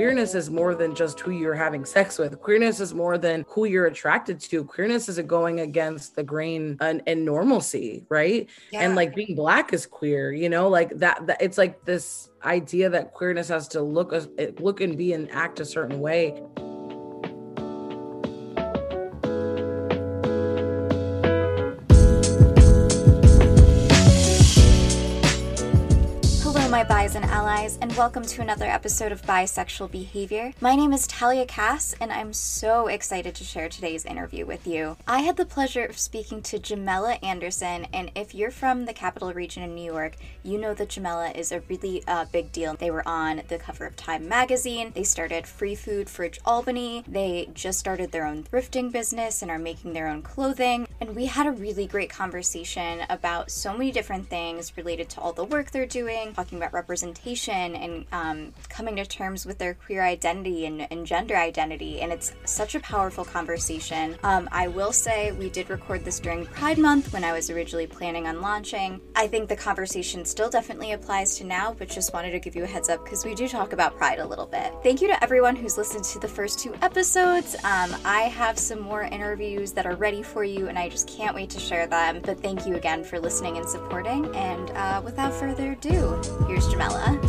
queerness is more than just who you're having sex with. Queerness is more than who you're attracted to. Queerness is a going against the grain and, and normalcy, right? Yeah. And like being black is queer, you know, like that, that it's like this idea that queerness has to look uh, look and be and act a certain way. And allies, and welcome to another episode of Bisexual Behavior. My name is Talia Cass, and I'm so excited to share today's interview with you. I had the pleasure of speaking to Jammella Anderson, and if you're from the capital region in New York, you know that Jammella is a really uh, big deal. They were on the cover of Time magazine, they started Free Food Fridge Albany, they just started their own thrifting business and are making their own clothing. And we had a really great conversation about so many different things related to all the work they're doing, talking about representation and um, coming to terms with their queer identity and, and, gender identity. And it's such a powerful conversation. Um, I will say we did record this during Pride Month when I was originally planning on launching. I think the conversation still definitely applies to now, but just wanted to give you a heads up because we do talk about Pride a little bit. Thank you to everyone who's listened to the first two episodes. Um, I have some more interviews that are ready for you, and I just can't wait to share them. But thank you again for listening and supporting. And uh, without further ado, here's Jammella.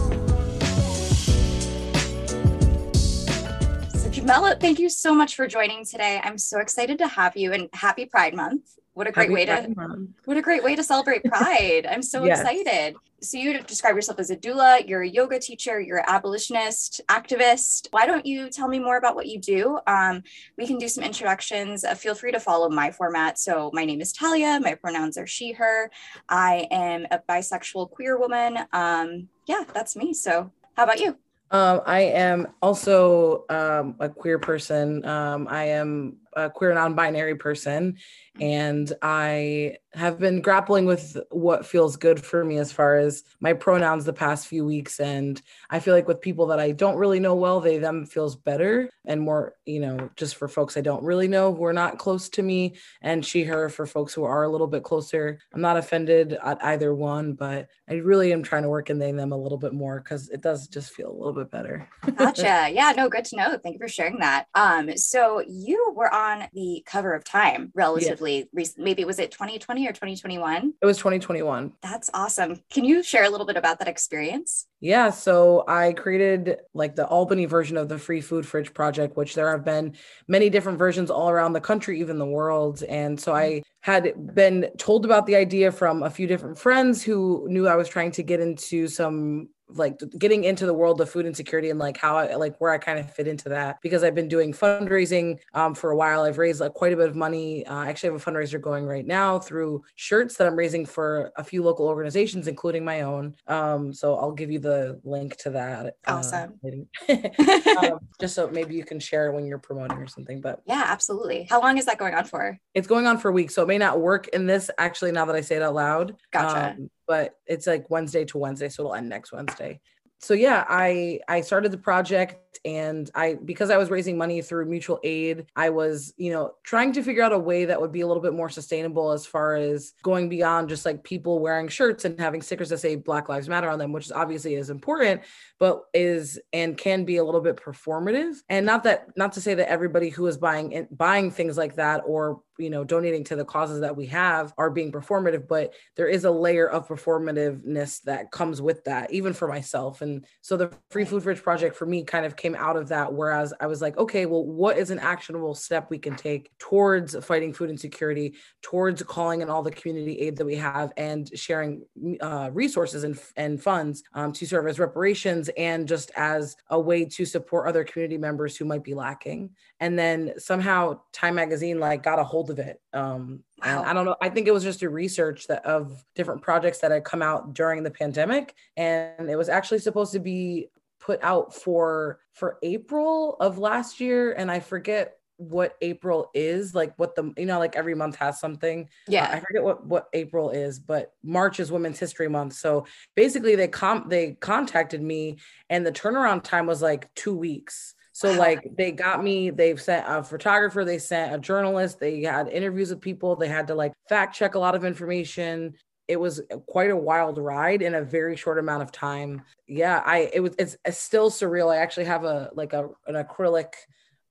So, Jammella, thank you so much for joining today. I'm so excited to have you and happy Pride Month. What a great happy way Pride to Month. what a great way to celebrate Pride. I'm so yes. excited. So you describe yourself as a doula, you're a yoga teacher, you're an abolitionist, activist. Why don't you tell me more about what you do? Um, we can do some introductions. Uh, feel free to follow my format. So my name is Talia. My pronouns are she, her. I am a bisexual queer woman. Um, yeah, that's me. So how about you? Um, I am also um, a queer person. Um, I am a queer non-binary person and i have been grappling with what feels good for me as far as my pronouns the past few weeks. And i feel like with people that i don't really know well they them feels better and more you know just for folks i don't really know who are not close to me and she her for folks who are a little bit closer. I'm not offended at either one but i really am trying to work in they them a little bit more because it does just feel a little bit better. Gotcha. Yeah no good to know. Thank you for sharing that. Um so you were on on the cover of Time relatively yeah. recent. Maybe was it 2020 or 2021? It was 2021. That's awesome. Can you share a little bit about that experience? Yeah, so I created like the Albany version of the Free Food Fridge project, which there have been many different versions all around the country, even the world. And so I had been told about the idea from a few different friends who knew I was trying to get into some like getting into the world of food insecurity and like how I like where I kind of fit into that because I've been doing fundraising um, for a while. I've raised like quite a bit of money. Uh, I actually have a fundraiser going right now through shirts that I'm raising for a few local organizations, including my own. Um, so I'll give you the link to that. Uh, awesome. Um, just so maybe you can share when you're promoting or something. But yeah, absolutely. How long is that going on for? It's going on for a week, so it may not work in this actually. Now that I say it out loud, gotcha. But it's like Wednesday to Wednesday, so it'll end next Wednesday. So yeah, I I started the project and I because I was raising money through mutual aid, I was, you know, trying to figure out a way that would be a little bit more sustainable as far as going beyond just like people wearing shirts and having stickers that say Black Lives Matter on them, which is obviously is important, but is and can be a little bit performative. And not that not to say that everybody who is buying buying things like that or you know donating to the causes that we have are being performative but there is a layer of performativeness that comes with that even for myself. And so the free food fridge project for me kind of came out of that whereas i was like okay well what is an actionable step we can take towards fighting food insecurity towards calling in all the community aid that we have and sharing uh, resources and, and funds um, to serve as reparations and just as a way to support other community members who might be lacking. And then somehow time magazine like got a hold of it um wow. i don't know i think it was just a research that of different projects that had come out during the pandemic and it was actually supposed to be put out for for april of last year and i forget what April is, like what the you know, like every month has something. Yeah, uh, I forget what what April is, but March is Women's History Month. So basically, they com they contacted me, and the turnaround time was like two weeks. So like they got me, they've sent a photographer, they sent a journalist, they had interviews with people, they had to like fact check a lot of information. it was quite a wild ride in a very short amount of time. Yeah, I it was it's, it's still surreal. I actually have a like a an acrylic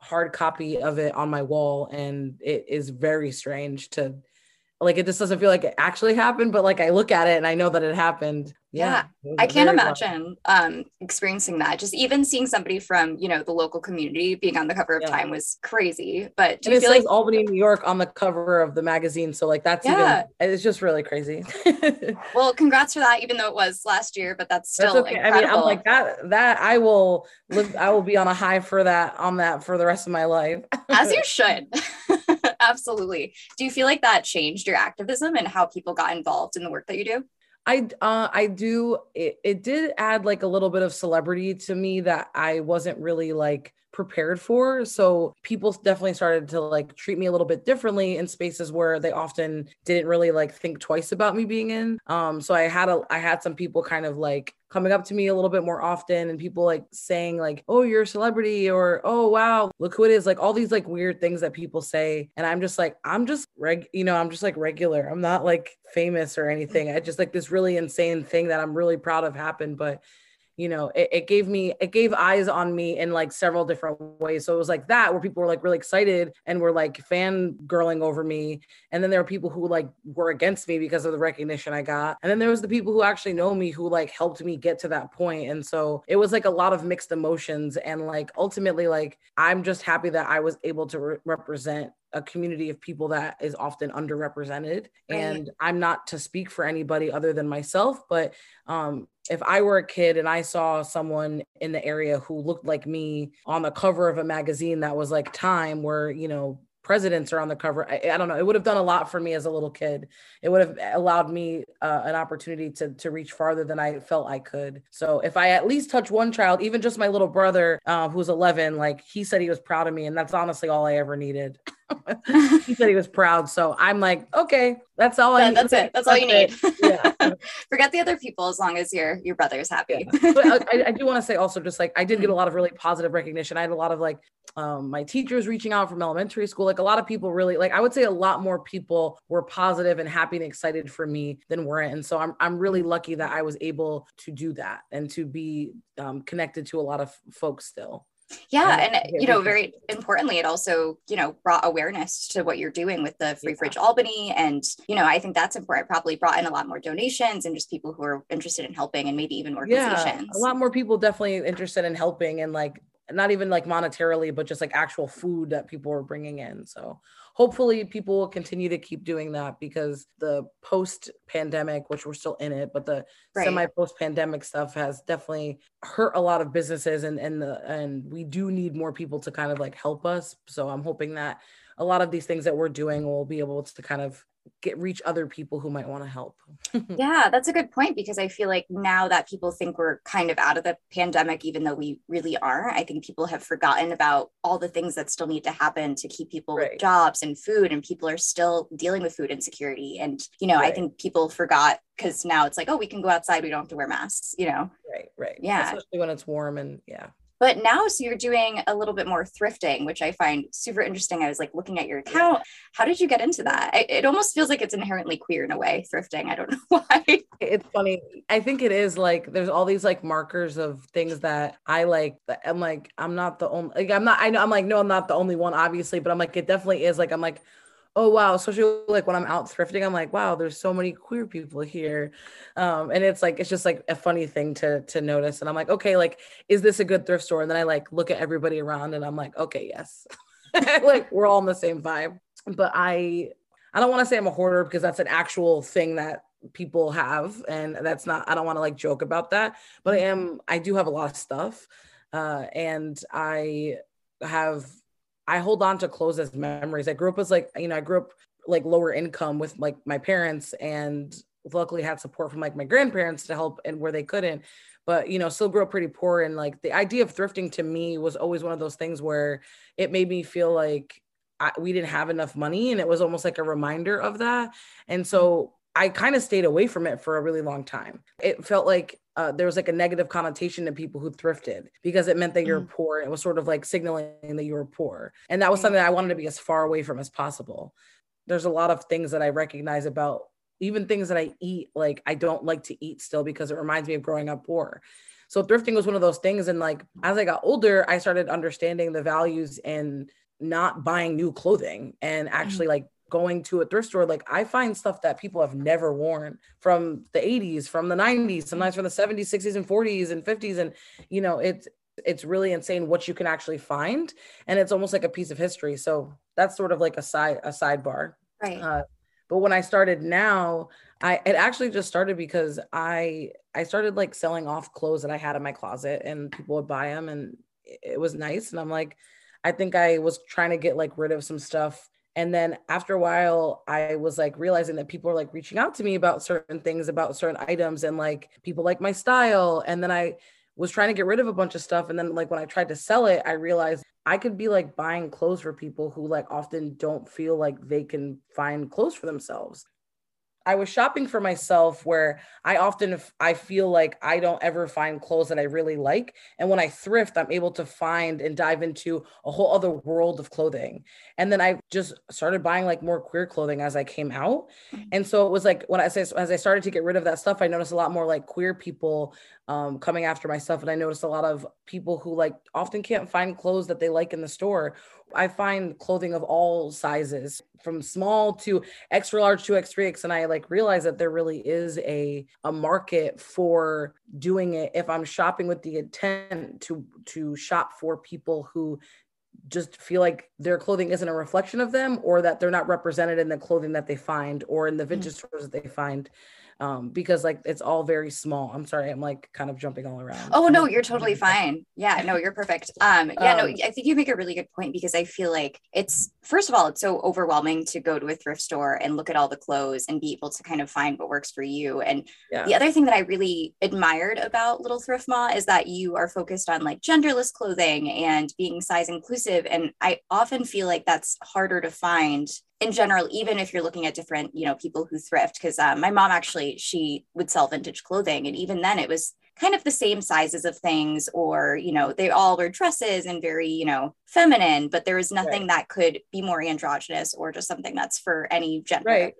hard copy of it on my wall and it is very strange to like it just doesn't feel like it actually happened but like i look at it and i know that it happened yeah, yeah. i can't imagine um experiencing that just even seeing somebody from you know the local community being on the cover of yeah. time was crazy but do and you feel like albany new york on the cover of the magazine so like that's yeah. even it's just really crazy well congrats for that even though it was last year but that's still that's okay. Incredible. i mean i'm like that that i will live i will be on a high for that on that for the rest of my life as you should absolutely. Do you feel like that changed your activism and how people got involved in the work that you do? I uh, I do. It, it did add like a little bit of celebrity to me that I wasn't really like prepared for. So people definitely started to like treat me a little bit differently in spaces where they often didn't really like think twice about me being in. Um, so I had a I had some people kind of like coming up to me a little bit more often and people like saying like oh you're a celebrity or oh wow look who it is like all these like weird things that people say and i'm just like i'm just reg you know i'm just like regular i'm not like famous or anything i just like this really insane thing that i'm really proud of happened but you know it, it, gave me it gave eyes on me in like several different ways. So it was like that where people were like really excited and were like fan girling over me. And then there were people who like were against me because of the recognition i got. And then there was the people who actually know me who like helped me get to that point. And so it was like a lot of mixed emotions. And like ultimately like i'm just happy that i was able to re- represent a community of people that is often underrepresented right. and i'm not to speak for anybody other than myself but um, if i were a kid and i saw someone in the area who looked like me on the cover of a magazine that was like time where you know presidents are on the cover. I, I, don't know. It would have done a lot for me as a little kid. It would have allowed me uh, an opportunity to to reach farther than I felt I could. So if I at least touch one child, even just my little brother uh, who's 11, like he said he was proud of me, and that's honestly all I ever needed. he said he was proud. So I'm like, okay, that's all I need. That's it. That's, that's all you need. Yeah. Forget the other people as long as your your brother's happy. Yeah. But I, I, do want to say also just like I did get a mm-hmm. lot of really positive recognition. I had a lot of like um, my teachers reaching out from elementary school. Like a lot of people really like I would say a lot more people were positive and happy and excited for me than weren't. And so I'm I'm really lucky that I was able to do that and to be um, connected to a lot of folks still yeah and you know very importantly it also you know brought awareness to what you're doing with the free fridge albany. And you know i think that's important. Probably brought in a lot more donations and just people who are interested in helping and maybe even organizations yeah, a lot more people definitely interested in helping and like not even like monetarily but just like actual food that people were bringing in. So hopefully people will continue to keep doing that because the post pandemic, which we're still in it, but the right. semi post pandemic stuff has definitely hurt a lot of businesses and and the and we do need more people to kind of like help us. So I'm hoping that a lot of these things that we're doing will be able to kind of get reach other people who might want to help. yeah, that's a good point because I feel like now that people think we're kind of out of the pandemic, even though we really are, I think people have forgotten about all the things that still need to happen to keep people right. with jobs and food, and people are still dealing with food insecurity. And you know, right. I think people forgot because now it's like, oh, we can go outside, we don't have to wear masks. You know, right, right, yeah, especially when it's warm and yeah. But now, so you're doing a little bit more thrifting, which I find super interesting. I was like looking at your account. How did you get into that? I, it almost feels like it's inherently queer in a way, thrifting. I don't know why. It's funny. I think it is like there's all these like markers of things that I like. I'm like, I'm not the only, like, I'm not, I know, I'm like, no, I'm not the only one, obviously, but I'm like, it definitely is like, I'm like, oh wow especially like when i'm out thrifting i'm like wow there's so many queer people here. Um and it's like it's just like a funny thing to to notice and i'm like okay like is this a good thrift store? And then i like look at everybody around and i'm like okay yes. Like we're all in the same vibe but i i don't want to say i'm a hoarder because that's an actual thing that people have and that's not i don't want to like joke about that but i am i do have a lot of stuff uh and i have I hold on to clothes as memories. I grew up as like, you know, I grew up like lower income with like my parents and luckily had support from like my grandparents to help and where they couldn't but you know still grew up pretty poor and like the idea of thrifting to me was always one of those things where it made me feel like I, we didn't have enough money and it was almost like a reminder of that and so I kind of stayed away from it for a really long time. It felt like uh, there was like a negative connotation to people who thrifted because it meant that you're mm. poor. It was sort of like signaling that you were poor. And that was something that I wanted to be as far away from as possible. There's a lot of things that I recognize about even things that I eat, like I don't like to eat still because it reminds me of growing up poor. So thrifting was one of those things. And like as I got older, I started understanding the values in not buying new clothing and actually mm-hmm. like going to a thrift store, like I find stuff that people have never worn from the 80s, from the 90s, sometimes from the 70s, 60s, and 40s and 50s. And you know, it's it's really insane what you can actually find. And it's almost like a piece of history. So that's sort of like a side a sidebar. Right. Uh, but when I started now, I it actually just started because I I started like selling off clothes that I had in my closet and people would buy them and it was nice. And I'm like, I think I was trying to get like rid of some stuff and then after a while i was like realizing that people are like reaching out to me about certain things about certain items and like people like my style. And then i was trying to get rid of a bunch of stuff. And then like when i tried to sell it i realized i could be like buying clothes for people who like often don't feel like they can find clothes for themselves I was shopping for myself where I often I feel like I don't ever find clothes that I really like and when I thrift I'm able to find and dive into a whole other world of clothing. And then I just started buying like more queer clothing as I came out. Mm-hmm. And so it was like when I say as I started to get rid of that stuff I noticed a lot more like queer people um, coming after my stuff and I noticed a lot of people who like often can't find clothes that they like in the store I find clothing of all sizes from small to extra large to X3X. And I like realize that there really is a, a market for doing it if I'm shopping with the intent to to shop for people who just feel like their clothing isn't a reflection of them or that they're not represented in the clothing that they find or in the mm. vintage mm-hmm. stores that they find um, because like it's all very small. I'm sorry, I'm like kind of jumping all around. Oh no, you're totally fine. Yeah, no, you're perfect. Um, yeah, no, um, I think you make a really good point because I feel like it's first of all, it's so overwhelming to go to a thrift store and look at all the clothes and be able to kind of find what works for you. And yeah. the other thing that I really admired about Little Thrift Ma is that you are focused on like genderless clothing and being size inclusive. And I often feel like that's harder to find in general, even if you're looking at different, you know, people who thrift, because um, my mom actually she would sell vintage clothing, and even then it was kind of the same sizes of things, or you know, they all were dresses and very, you know, feminine, but there was nothing right. that could be more androgynous or just something that's for any gender. Right.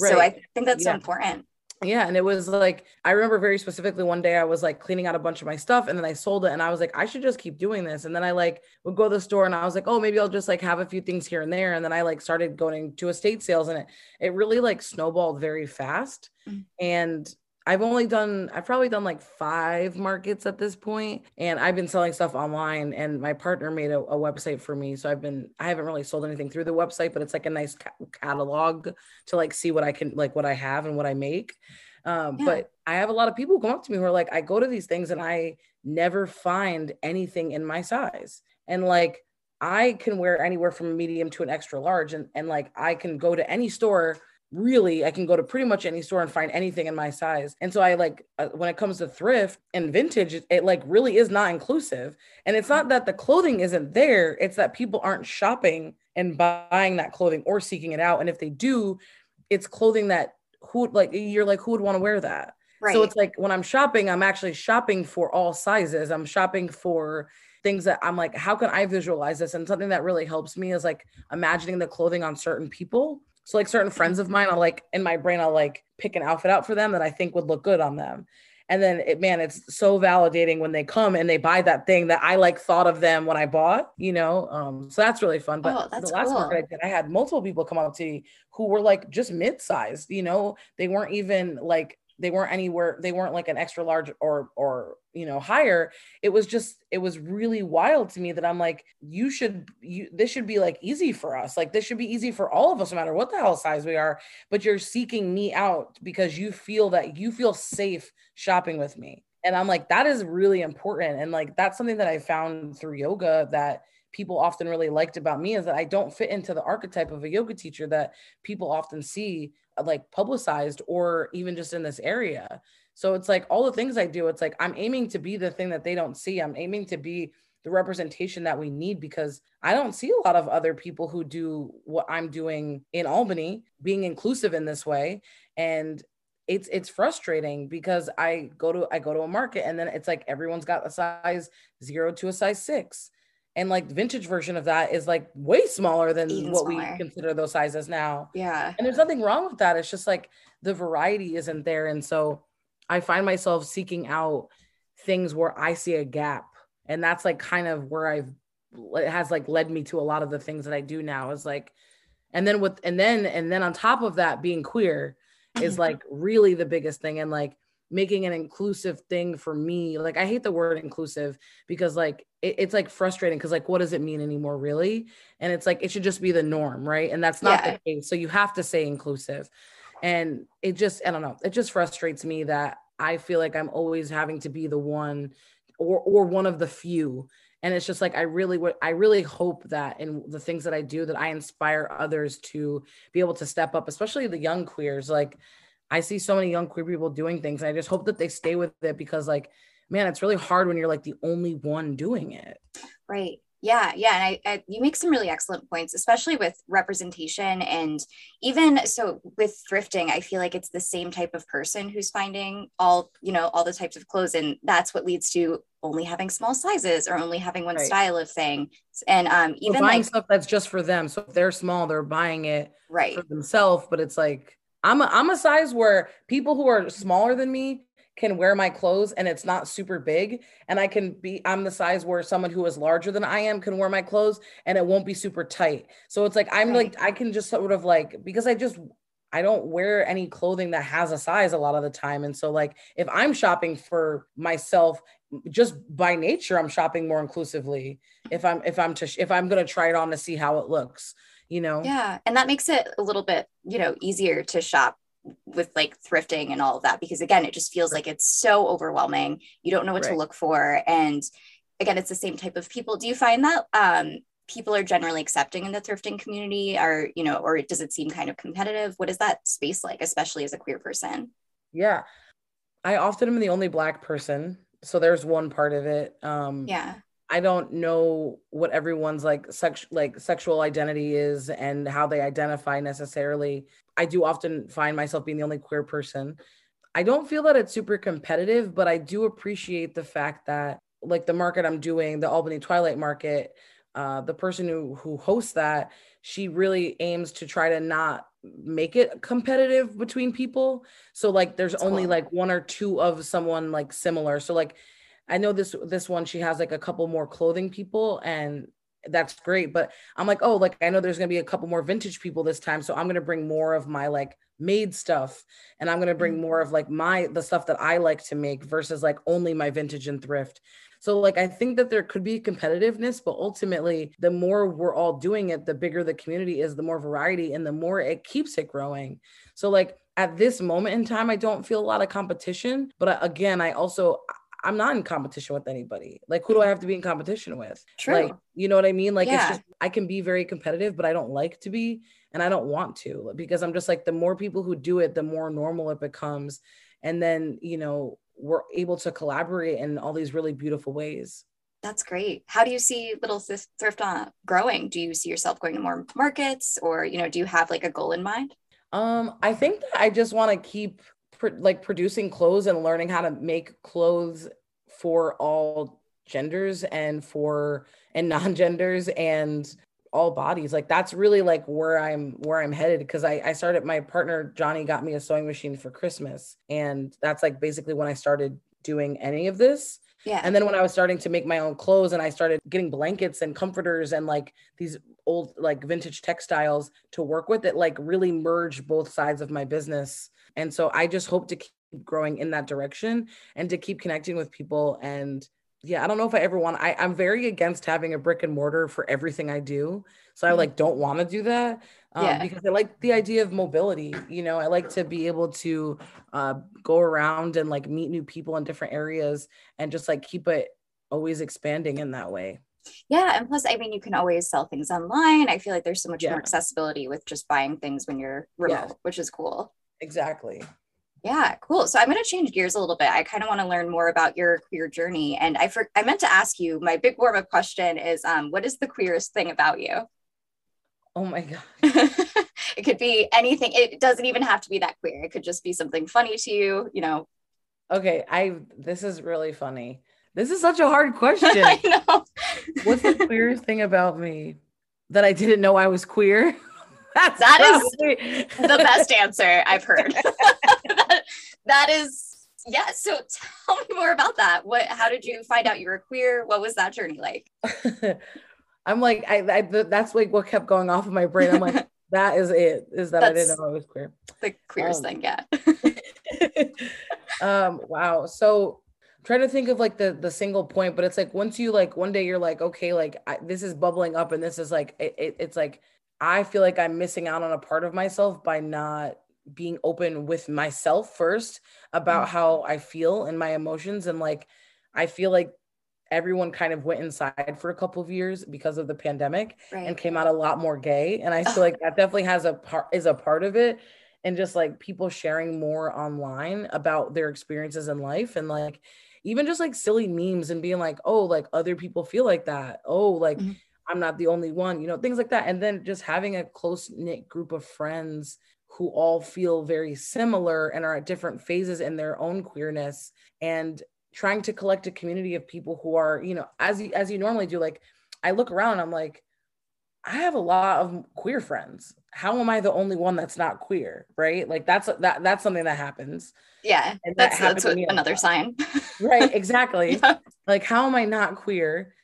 Right. So I think that's yeah. so important yeah and it was like i remember very specifically one day i was like cleaning out a bunch of my stuff and then i sold it and i was like i should just keep doing this and then i like would go to the store and i was like oh maybe i'll just like have a few things here and there and then i like started going to estate sales and it it really like snowballed very fast mm-hmm. and I've only done, I've probably done like five markets at this point, and I've been selling stuff online. And my partner made a, a website for me, so I've been, I haven't really sold anything through the website, but it's like a nice ca- catalog to like see what I can, like what I have and what I make. Um, yeah. But I have a lot of people come up to me who are like, I go to these things and I never find anything in my size, and like I can wear anywhere from a medium to an extra large, and and like I can go to any store really i can go to pretty much any store and find anything in my size. And so i like uh, when it comes to thrift and vintage it, it, like really is not inclusive. And it's not that the clothing isn't there it's that people aren't shopping and buying that clothing or seeking it out. And if they do it's clothing that who like you're like who would want to wear that? Right. so it's like when i'm shopping i'm actually shopping for all sizes. I'm shopping for things that i'm like how can i visualize this? And something that really helps me is like imagining the clothing on certain people so like certain friends of mine, I'll like in my brain, I'll like pick an outfit out for them that I think would look good on them. And then it, man, it's so validating when they come and they buy that thing that I like thought of them when I bought, you know? Um, so that's really fun. But oh, the last cool. market I did, I had multiple people come up to me who were like just mid-sized, you know, they weren't even like they weren't anywhere they weren't like an extra large or or you know higher. It was just it was really wild to me that i'm like you should you this should be like easy for us. Like this should be easy for all of us no matter what the hell size we are. But you're seeking me out because you feel that you feel safe shopping with me. And i'm like that is really important. And like that's something that i found through yoga that people often really liked about me is that I don't fit into the archetype of a yoga teacher that people often see uh, like publicized or even just in this area. So it's like all the things I do, it's like I'm aiming to be the thing that they don't see. I'm aiming to be the representation that we need because I don't see a lot of other people who do what I'm doing in Albany, being inclusive in this way. And it's it's frustrating because I go to I go to a market and then it's like everyone's got a size zero to a size six and like the vintage version of that is like way smaller than Even what smaller. we consider those sizes now. Yeah. and there's nothing wrong with that. It's just like the variety isn't there. And so i find myself seeking out things where i see a gap. And that's like kind of where i've it has like led me to a lot of the things that i do now is like and then with and then and then on top of that being queer is like really the biggest thing. And like making an inclusive thing for me like i hate the word inclusive because like it, it's like frustrating because like what does it mean anymore really? And it's like it should just be the norm right? And that's not Yeah. the case. So you have to say inclusive. And it just i don't know it just frustrates me that i feel like i'm always having to be the one or or one of the few. And it's just like i really would i really hope that in the things that i do that i inspire others to be able to step up especially the young queers. Like i see so many young queer people doing things and i just hope that they stay with it because like man it's really hard when you're like the only one doing it Right. Yeah, yeah, and I, I you make some really excellent points, especially with representation and even so with thrifting. I feel like it's the same type of person who's finding all you know all the types of clothes, and that's what leads to only having small sizes or only having one Right. style of thing. And um, even buying like stuff that's just for them so if they're small they're buying it right, for themselves but it's like i'm a, I'm a size where people who are smaller than me can wear my clothes and it's not super big and i can be i'm the size where someone who is larger than i am can wear my clothes and it won't be super tight so it's like i'm Right. like i can just sort of like because i just I don't wear any clothing that has a size a lot of the time. And so like if I'm shopping for myself just by nature I'm shopping more inclusively if I'm if I'm to if I'm going to try it on to see how it looks, you know. yeah, and that makes it a little bit you know easier to shop with like thrifting and all of that because again it just feels like it's so overwhelming you don't know what to look for and again it's the same type of people do you find that um people are generally accepting in the thrifting community or you know or does it seem kind of competitive what is that space like especially as a queer person Yeah. I often am the only black person. So there's one part of it. Um yeah I don't know what everyone's like sex like sexual identity is and how they identify necessarily. I do often find myself being the only queer person. I don't feel that it's super competitive, but I do appreciate the fact that like the market I'm doing, the Albany Twilight Market, uh, the person who who hosts that, she really aims to try to not make it competitive between people. So like there's That's only cool. like one or two of someone like similar. So like I know this this one she has like a couple more clothing people and that's great but I'm like oh like I know there's going to be a couple more vintage people this time so I'm going to bring more of my like made stuff and I'm going to bring more of like my the stuff that I like to make versus like only my vintage and thrift. So like I think that there could be competitiveness but ultimately the more we're all doing it the bigger the community is the more variety and the more it keeps it growing. So like at this moment in time I don't feel a lot of competition but uh, again I also I'm not in competition with anybody. Like, who do I have to be in competition with? True. Like, you know what I mean? Like, Yeah. it's just, I can be very competitive, but I don't like to be. And I don't want to because I'm just like, the more people who do it, the more normal it becomes. And then, you know, we're able to collaborate in all these really beautiful ways. that's great how do you see little Thrift- uh, growing do you see yourself going to more markets or you know do you have like a goal in mind Um, I think that I just want to keep pr- like producing clothes and learning how to make clothes for all genders and for and non-genders and all bodies. Like that's really like where I'm where I'm headed because I I started my partner Johnny got me a sewing machine for Christmas and that's like basically when I started doing any of this. yeah And then when I was starting to make my own clothes and I started getting blankets and comforters and like these old like vintage textiles to work with, it like really merged both sides of my business. And so I just hope to keep growing in that direction and to keep connecting with people. And yeah, I don't know if I ever want, I, I'm very against having a brick and mortar for everything I do. So I Mhm. like don't want to do that um, Yeah. because I like the idea of mobility. You know, I like to be able to uh, go around and like meet new people in different areas and just like keep it always expanding in that way. Yeah, and plus, I mean, you can always sell things online. I feel like there's so much Yeah. more accessibility with just buying things when you're remote, Yes. which is cool. Exactly. Yeah, cool. So I'm going to change gears a little bit. I kind of want to learn more about your queer journey, and I for- I meant to ask you. My big warm up question is, um, what is the queerest thing about you? Oh my God. it could be anything. It doesn't even have to be that queer. It could just be something funny to you. You know. Okay. I, this is really funny. This is such a hard question. I know. What's the queerest thing about me that I didn't know I was queer? That's that probably- is the best answer I've heard. that, that is yeah. So tell me more about that. What? How did you find out you were queer? What was that journey like? I'm like, I, I that's like what kept going off of my brain. I'm like, that is it. Is that that's I didn't know I was queer. The queerest um, thing, yeah. um. Wow. So trying to think of like the the single point but it's like once you like one day you're like okay like I, this is bubbling up and this is like it, it, it's like i feel like i'm missing out on a part of myself by not being open with myself first about mm-hmm. how i feel and my emotions and like i feel like everyone kind of went inside for a couple of years because of the pandemic right. and came out a lot more gay and i feel like that definitely has a part is a part of it and just like people sharing more online about their experiences in life and like even just like silly memes and being like, oh, like other people feel like that. Oh, like mm-hmm. I'm not the only one, you know, things like that. And then just having a close knit group of friends who all feel very similar and are at different phases in their own queerness and trying to collect a community of people who are, you know, as you, as you normally do, like I look around, I'm like, I have a lot of queer friends. How am I the only one that's not queer? Right. Like that's that that's something that happens. Yeah. And that's, that that's what, another sign. right. Exactly. yeah. Like, how am I not queer?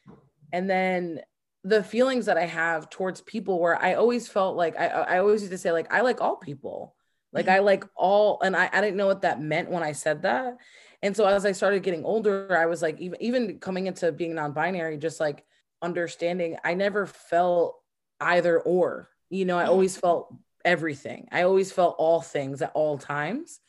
And then the feelings that I have towards people where I always felt like I, I always used to say, like, I like all people. Like mm-hmm. I like all, and I, I didn't know what that meant when I said that. And so as I started getting older, I was like, even even coming into being non-binary, just like understanding, I never felt either or. You know, I mm-hmm. always felt everything. I always felt all things at all times.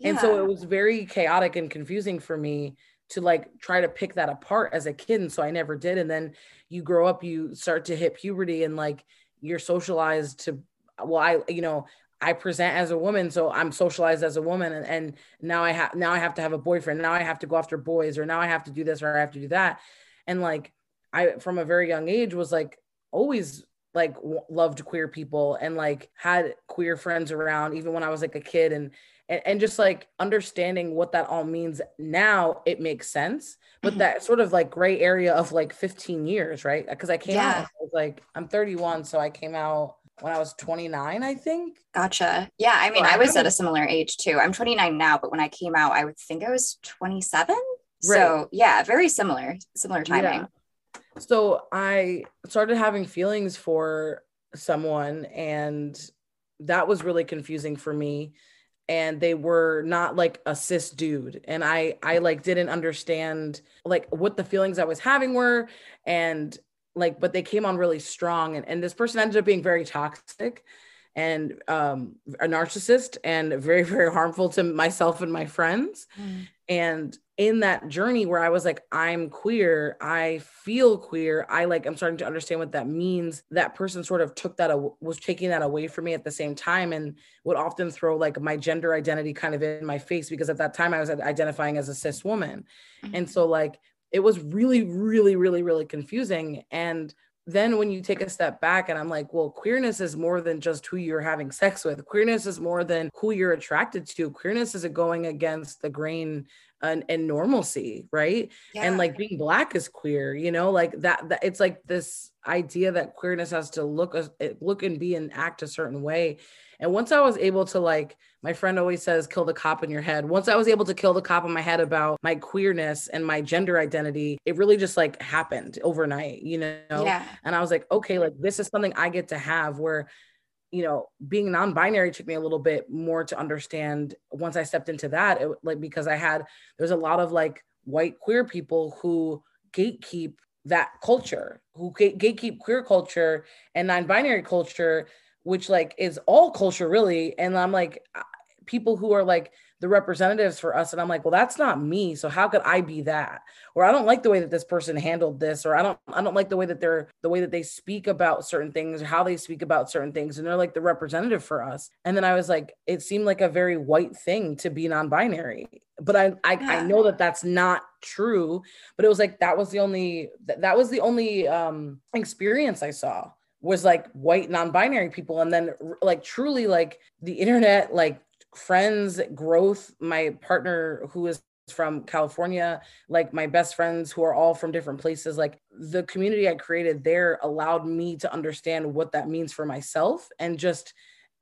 Yeah. And so it was very chaotic and confusing for me to like try to pick that apart as a kid. And so I never did. And then you grow up, you start to hit puberty and like you're socialized to, well, I, you know, I present as a woman, so I'm socialized as a woman, and, and now I have now I have to have a boyfriend. Now I have to go after boys, or now I have to do this, or I have to do that. And like I, from a very young age, was like always like w- loved queer people and like had queer friends around even when I was like a kid and, and and just like understanding what that all means now it makes sense but mm-hmm. that sort of like gray area of like 15 years right because I came yeah. out I was like I'm 31 so I came out when I was 29 I think gotcha yeah I mean I was at a similar age too I'm 29 now but when I came out I would think I was 27 right. so yeah very similar similar timing yeah. So I started having feelings for someone, and that was really confusing for me. And they were not like a cis dude. And I I like didn't understand like what the feelings I was having were. And like, but they came on really strong. And, and this person ended up being very toxic and um, a narcissist and very very harmful to myself and my friends mm. and in that journey where i was like i'm queer i feel queer i like i'm starting to understand what that means that person sort of took that was taking that away from me at the same time and would often throw like my gender identity kind of in my face because at that time i was identifying as a cis woman mm-hmm. and so like it was really really really really confusing and then when you take a step back and I'm like, well, queerness is more than just who you're having sex with. Queerness is more than who you're attracted to. Queerness is going against the grain and, and normalcy, right? Yeah. And like being black is queer, you know, like that, that it's like this idea that queerness has to look look and be and act a certain way. And once I was able to like, my friend always says, kill the cop in your head. Once I was able to kill the cop in my head about my queerness and my gender identity, it really just like happened overnight, you know? Yeah. And I was like, okay, like this is something I get to have where, you know, being non-binary took me a little bit more to understand once I stepped into that, it, like because I had there's a lot of like white queer people who gatekeep that culture, who gate- gatekeep queer culture and non-binary culture which like is all culture really. And i'm like people who are like the representatives for us. And i'm like well that's not me. So how could i be that? Or i don't like the way that this person handled this or i don't i don't like the way that they're the way that they speak about certain things or how they speak about certain things. And they're like the representative for us. And then i was like it seemed like a very white thing to be non-binary. But i i, yeah. I know that that's not true. But it was like that was the only that was the only um experience i saw was like white non-binary people. And then like truly like the internet like friends growth my partner who is from California, like my best friends who are all from different places, like the community I created there allowed me to understand what that means for myself and just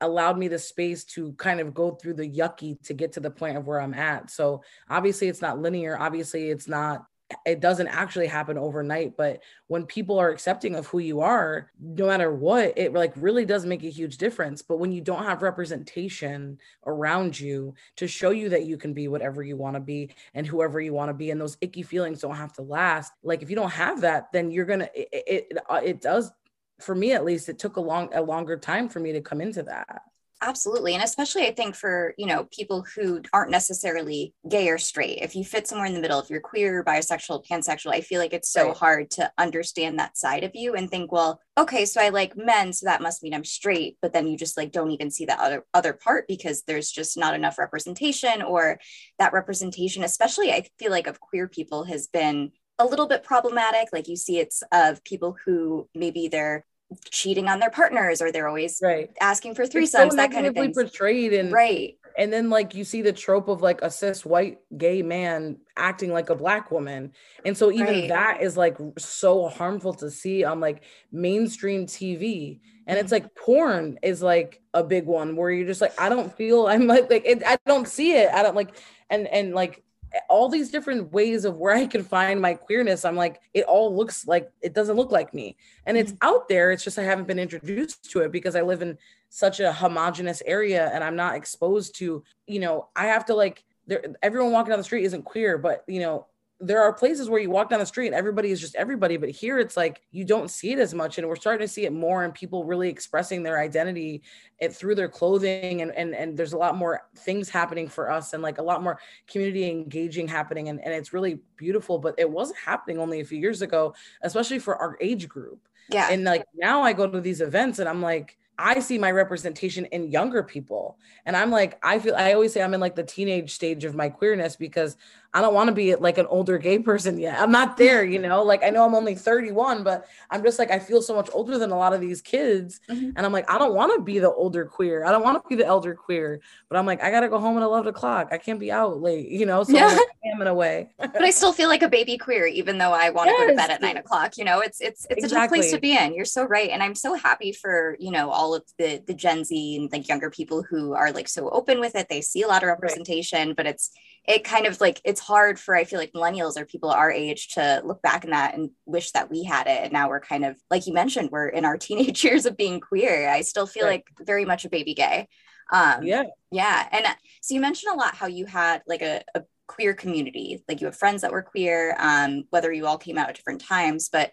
allowed me the space to kind of go through the yucky to get to the point of where I'm at. So obviously it's not linear. Obviously it's not it doesn't actually happen overnight but when people are accepting of who you are no matter what it like really does make a huge difference. But when you don't have representation around you to show you that you can be whatever you want to be and whoever you want to be and those icky feelings don't have to last like if you don't have that then you're gonna it it, it, uh, does for me at least it took a long a longer time for me to come into that absolutely and especially i think for you know people who aren't necessarily gay or straight if you fit somewhere in the middle if you're queer bisexual pansexual i feel like it's so right. hard to understand that side of you and think well okay so i like men so that must mean i'm straight but then you just like don't even see that other other part because there's just not enough representation or that representation especially i feel like of queer people has been a little bit problematic like you see it's of people who maybe they're cheating on their partners or they're always right. asking for threesomes, so that kind of thing. portrayed and right. And then like you see the trope of like a cis white gay man acting like a black woman. And so even right. that is like so harmful to see on like mainstream TV. And it's mm-hmm. like porn is like a big one where you're just like, I don't feel I'm like like it, I don't see it. I don't like and and like all these different ways of where I can find my queerness. I'm like, it all looks like it doesn't look like me. And it's mm-hmm. out there. It's just I haven't been introduced to it because I live in such a homogenous area and I'm not exposed to, you know, I have to like there everyone walking down the street isn't queer, but you know, there are places where you walk down the street and everybody is just everybody but here it's like you don't see it as much and we're starting to see it more and people really expressing their identity it, through their clothing and, and and there's a lot more things happening for us and like a lot more community engaging happening and, and it's really beautiful but it wasn't happening only a few years ago especially for our age group yeah and like now i go to these events and i'm like I see my representation in younger people. And I'm like, I feel, I always say I'm in like the teenage stage of my queerness because I don't want to be like an older gay person yet. I'm not there, you know, like I know I'm only 31, but I'm just like, I feel so much older than a lot of these kids. Mm-hmm. And I'm like, I don't want to be the older queer. I don't want to be the elder queer, but I'm like, I got to go home at 11 o'clock. I can't be out late, you know, so yeah. I'm, like, I'm in a way. but I still feel like a baby queer, even though I want to yes. go to bed at nine o'clock, you know, it's, it's, it's exactly. a tough place to be in. You're so right. And I'm so happy for, you know, all of the, the Gen Z and like younger people who are like so open with it. They see a lot of representation, right. but it's, it kind of like it's hard for I feel like millennials or people our age to look back in that and wish that we had it. And now we're kind of like you mentioned, we're in our teenage years of being queer. I still feel right. like very much a baby gay. Um, yeah, yeah. And so you mentioned a lot how you had like a, a queer community, like you have friends that were queer, um, whether you all came out at different times, but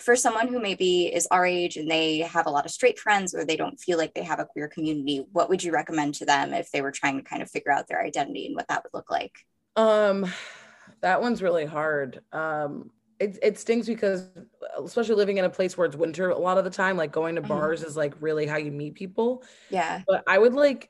for someone who maybe is our age and they have a lot of straight friends or they don't feel like they have a queer community, what would you recommend to them if they were trying to kind of figure out their identity and what that would look like? Um, that one's really hard. Um, it, it stings because especially living in a place where it's winter a lot of the time, like going to mm-hmm. bars is like really how you meet people. Yeah. But I would like,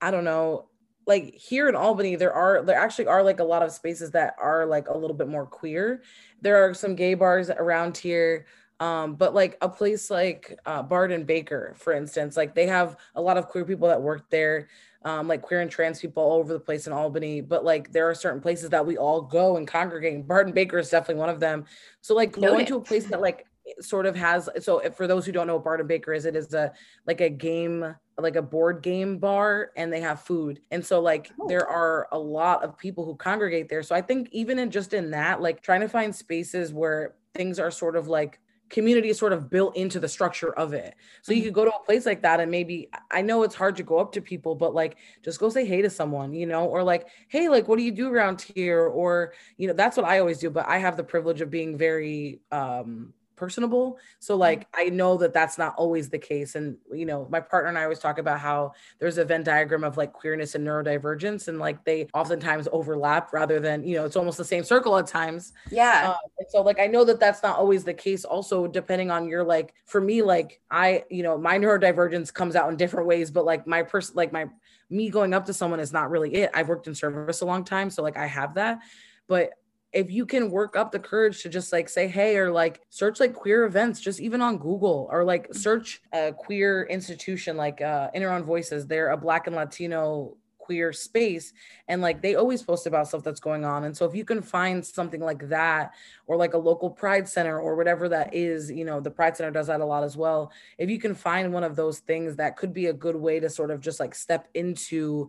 I don't know, like here in Albany, there are there actually are like a lot of spaces that are like a little bit more queer. There are some gay bars around here. Um, but like a place like uh, Bard and Baker, for instance, like they have a lot of queer people that work there, um, like queer and trans people all over the place in Albany. But like there are certain places that we all go and congregate. Bard and Baker is definitely one of them. So like Noted. going to a place that like sort of has so for those who don't know what Bard and Baker is, it is a like a game like a board game bar and they have food. And so like oh. there are a lot of people who congregate there. So I think even in just in that, like trying to find spaces where things are sort of like community is sort of built into the structure of it. So you mm-hmm. could go to a place like that and maybe I know it's hard to go up to people, but like just go say hey to someone, you know, or like, hey, like what do you do around here? Or, you know, that's what I always do. But I have the privilege of being very um personable. So mm-hmm. like I know that that's not always the case. And you know, my partner and I always talk about how there's a Venn diagram of like queerness and neurodivergence, and like they oftentimes overlap rather than you know it's almost the same circle at times. Yeah. Um, and so like I know that that's not always the case. Also, depending on your like for me like I you know my neurodivergence comes out in different ways, but like my person like my me going up to someone is not really it. I've worked in service a long time, so like I have that but if you can work up the courage to just like say hey or like search like queer events just even on google or like mm-hmm. search a queer institution like uh In Our Own Voices. They're a black and latino queer space and like they always post about stuff that's going on. And so if you can find something like that or like a local pride center or whatever that is you know the pride center does that a lot as well. If you can find one of those things that could be a good way to sort of just like step into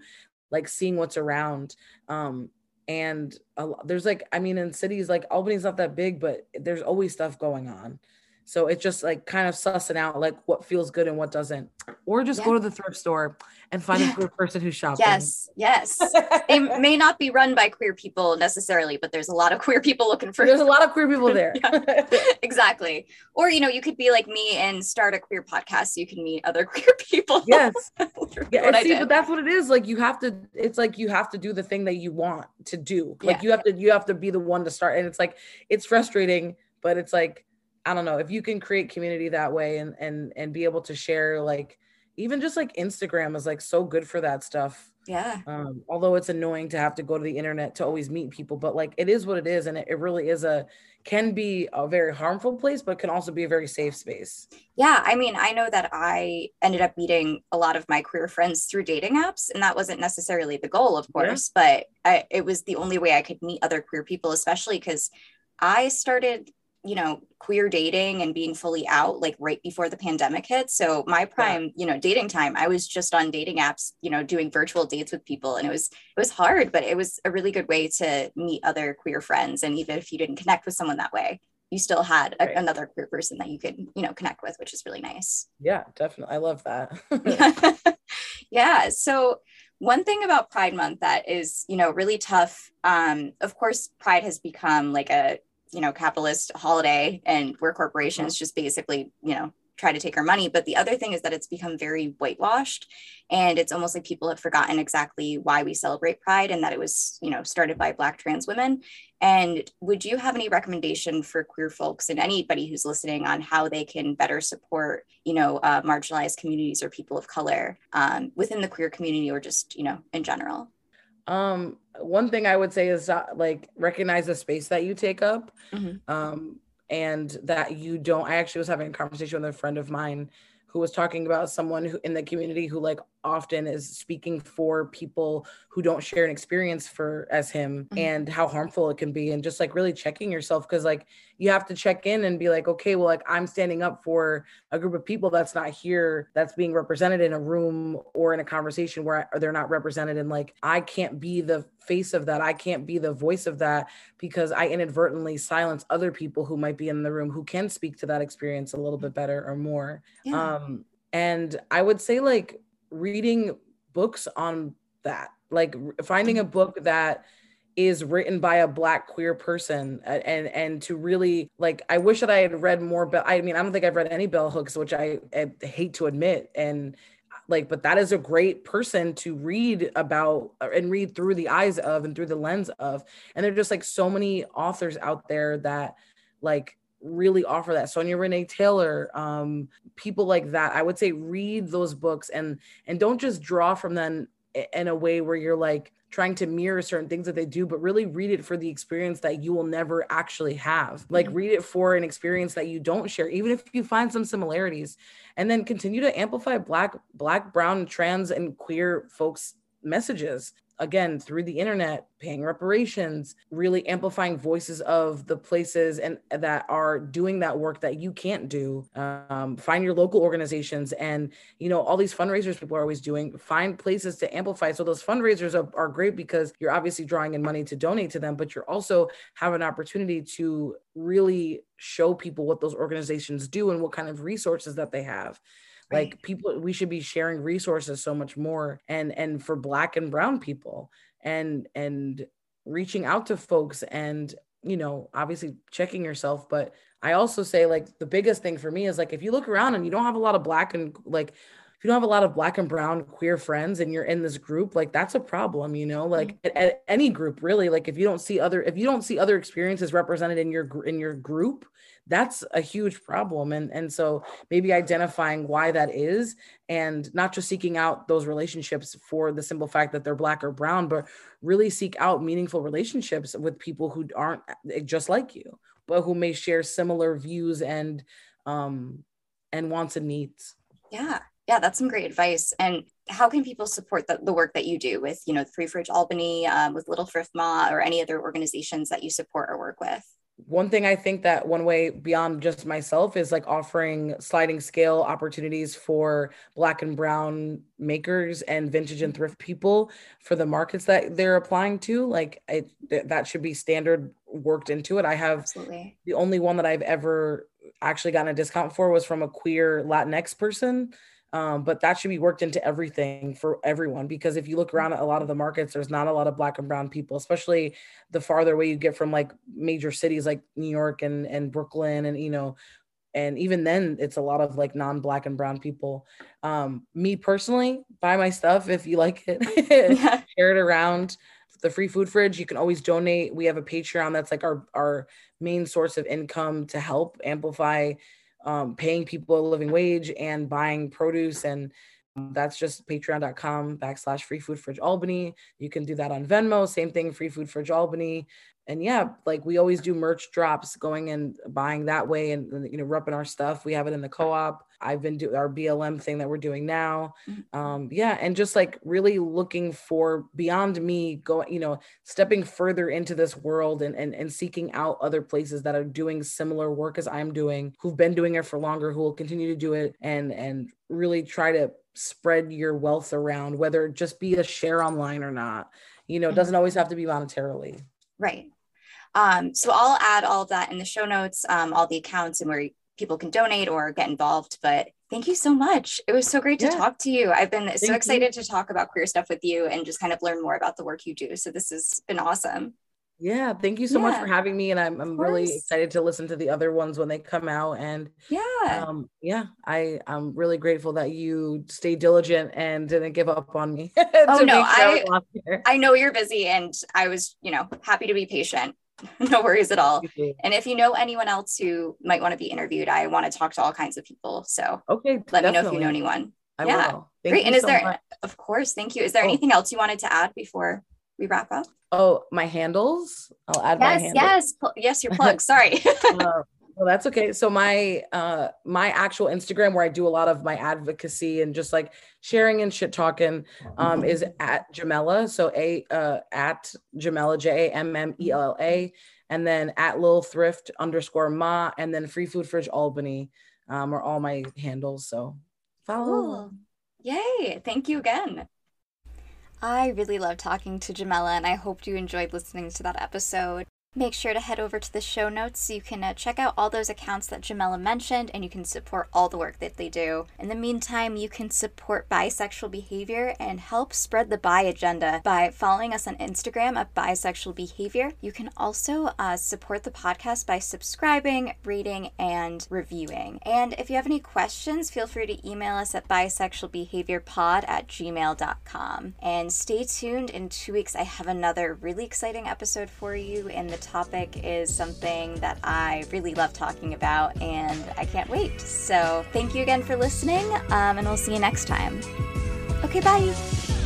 like seeing what's around. Um and a, there's like i mean in cities like albany's not that big but there's always stuff going on so it's just like kind of sussing out like what feels good and what doesn't. Or just yeah. go to the thrift store and find a queer person who's shopping. Yes, yes. they may not be run by queer people necessarily, but there's a lot of queer people looking for There's a lot of queer people there. exactly. Or you know, you could be like me and start a queer podcast so you can meet other queer people. Yes. yeah, see, but that's what it is. Like you have to it's like you have to do the thing that you want to do. Like yeah. you have to you have to be the one to start and it's like it's frustrating, but it's like I don't know if you can create community that way and and and be able to share like even just like Instagram is like so good for that stuff. Yeah. Um, although it's annoying to have to go to the internet to always meet people, but like it is what it is, and it, it really is a can be a very harmful place, but can also be a very safe space. Yeah, I mean, I know that I ended up meeting a lot of my queer friends through dating apps, and that wasn't necessarily the goal, of course, yeah. but I, it was the only way I could meet other queer people, especially because I started you know queer dating and being fully out like right before the pandemic hit so my prime yeah. you know dating time i was just on dating apps you know doing virtual dates with people and it was it was hard but it was a really good way to meet other queer friends and even if you didn't connect with someone that way you still had a, right. another queer person that you could you know connect with which is really nice yeah definitely i love that yeah so one thing about pride month that is you know really tough um, of course pride has become like a you know capitalist holiday and where corporations just basically you know try to take our money. But the other thing is that it's become very whitewashed and it's almost like people have forgotten exactly why we celebrate pride and that it was you know started by black trans women. And would you have any recommendation for queer folks and anybody who's listening on how they can better support you know uh, marginalized communities or people of color um, within the queer community or just you know in general um, one thing I would say is uh, like recognize the space that you take up. Mm-hmm. Um, and that you don't. I actually was having a conversation with a friend of mine who was talking about someone who in the community who like often is speaking for people who don't share an experience for as him mm-hmm. and how harmful it can be and just like really checking yourself because like you have to check in and be like okay well like i'm standing up for a group of people that's not here that's being represented in a room or in a conversation where they're not represented and like i can't be the face of that i can't be the voice of that because i inadvertently silence other people who might be in the room who can speak to that experience a little bit better or more yeah. um and i would say like reading books on that like finding a book that is written by a black queer person and and to really like i wish that i had read more but i mean i don't think i've read any bell hooks which I, I hate to admit and like but that is a great person to read about uh, and read through the eyes of and through the lens of and there are just like so many authors out there that like really offer that. Sonya Renee Taylor, um, people like that. I would say read those books and and don't just draw from them in a way where you're like trying to mirror certain things that they do, but really read it for the experience that you will never actually have. Like read it for an experience that you don't share, even if you find some similarities, and then continue to amplify black, black, brown, trans, and queer folks' messages again through the internet paying reparations really amplifying voices of the places and that are doing that work that you can't do. Um, find your local organizations and you know all these fundraisers people are always doing find places to amplify. So those fundraisers are, are great because you're obviously drawing in money to donate to them but you're also have an opportunity to really show people what those organizations do and what kind of resources that they have right. like people we should be sharing resources so much more and and for black and brown people and and reaching out to folks and you know obviously checking yourself but i also say like the biggest thing for me is like if you look around and you don't have a lot of black and like if you don't have a lot of black and brown queer friends and you're in this group like that's a problem you know like mm-hmm. at, at, any group really like if you don't see other if you don't see other experiences represented in your in your group that's a huge problem and and so maybe identifying why that is and not just seeking out those relationships for the simple fact that they're black or brown but really seek out meaningful relationships with people who aren't eh, just like you but who may share similar views and um and wants and needs yeah Yeah, that's some great advice. And how can people support the, the work that you do with, you know, Free Fridge Albany, um, with Little Thrift Ma, or any other organizations that you support or work with? One thing I think that one way beyond just myself is like offering sliding scale opportunities for black and brown makers and vintage and thrift people for the markets that they're applying to. Like it, that should be standard worked into it. I have Absolutely. the only one that I've ever actually gotten a discount for was from a queer Latinx person um, but that should be worked into everything for everyone because if you look around at a lot of the markets, there's not a lot of black and brown people, especially the farther away you get from like major cities like New York and and Brooklyn and you know, and even then it's a lot of like non-black and brown people. Um, me personally, buy my stuff if you like it, share it around the free food fridge. You can always donate. We have a Patreon that's like our our main source of income to help amplify um, paying people a living wage and buying produce and that's just patreon.com backslash free food fridge albany you can do that on venmo same thing free food fridge albany and yeah, like we always do merch drops going and buying that way and, you know, repping our stuff. We have it in the co-op. I've been doing our BLM thing that we're doing now. Mm-hmm. Um, yeah. And just like really looking for beyond me going, you know, stepping further into this world and, and, and seeking out other places that are doing similar work as I'm doing, who've been doing it for longer, who will continue to do it and, and really try to spread your wealth around, whether it just be a share online or not. You know, it doesn't mm-hmm. always have to be monetarily. Right. Um, so I'll add all of that in the show notes, um, all the accounts and where people can donate or get involved. But thank you so much. It was so great to yeah. talk to you. I've been thank so excited you. to talk about queer stuff with you and just kind of learn more about the work you do. So this has been awesome. Yeah, thank you so yeah. much for having me. And I'm, I'm really excited to listen to the other ones when they come out. And yeah, um, yeah, I, I'm really grateful that you stayed diligent and didn't give up on me. oh no, I, I know you're busy and I was, you know, happy to be patient. no worries at all. And if you know anyone else who might want to be interviewed, I want to talk to all kinds of people. So okay, let definitely. me know if you know anyone. I yeah, great. And is so there, much. of course, thank you. Is there oh. anything else you wanted to add before we wrap up? Oh, my handles. I'll add yes, my handles. Yes, yes, your plug. Sorry. uh, well, that's okay. So my uh my actual Instagram where I do a lot of my advocacy and just like sharing and shit talking um is at Jammella. So a uh at Jammella J A M M E L L A and then at Lil Thrift underscore Ma and then Free Food Fridge Albany um are all my handles. So follow. Cool. Yay. Thank you again. I really love talking to Jammella and I hope you enjoyed listening to that episode. Make sure to head over to the show notes so you can uh, check out all those accounts that Jammella mentioned and you can support all the work that they do. In the meantime, you can support bisexual behavior and help spread the bi agenda by following us on Instagram at bisexual behavior. You can also uh, support the podcast by subscribing, rating, and reviewing. And if you have any questions, feel free to email us at bisexualbehaviorpod at gmail.com. And stay tuned. In two weeks, I have another really exciting episode for you in the topic is something that I really love talking about and I can't wait. So, thank you again for listening, um, and we'll see you next time. Okay, bye.